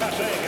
That's it.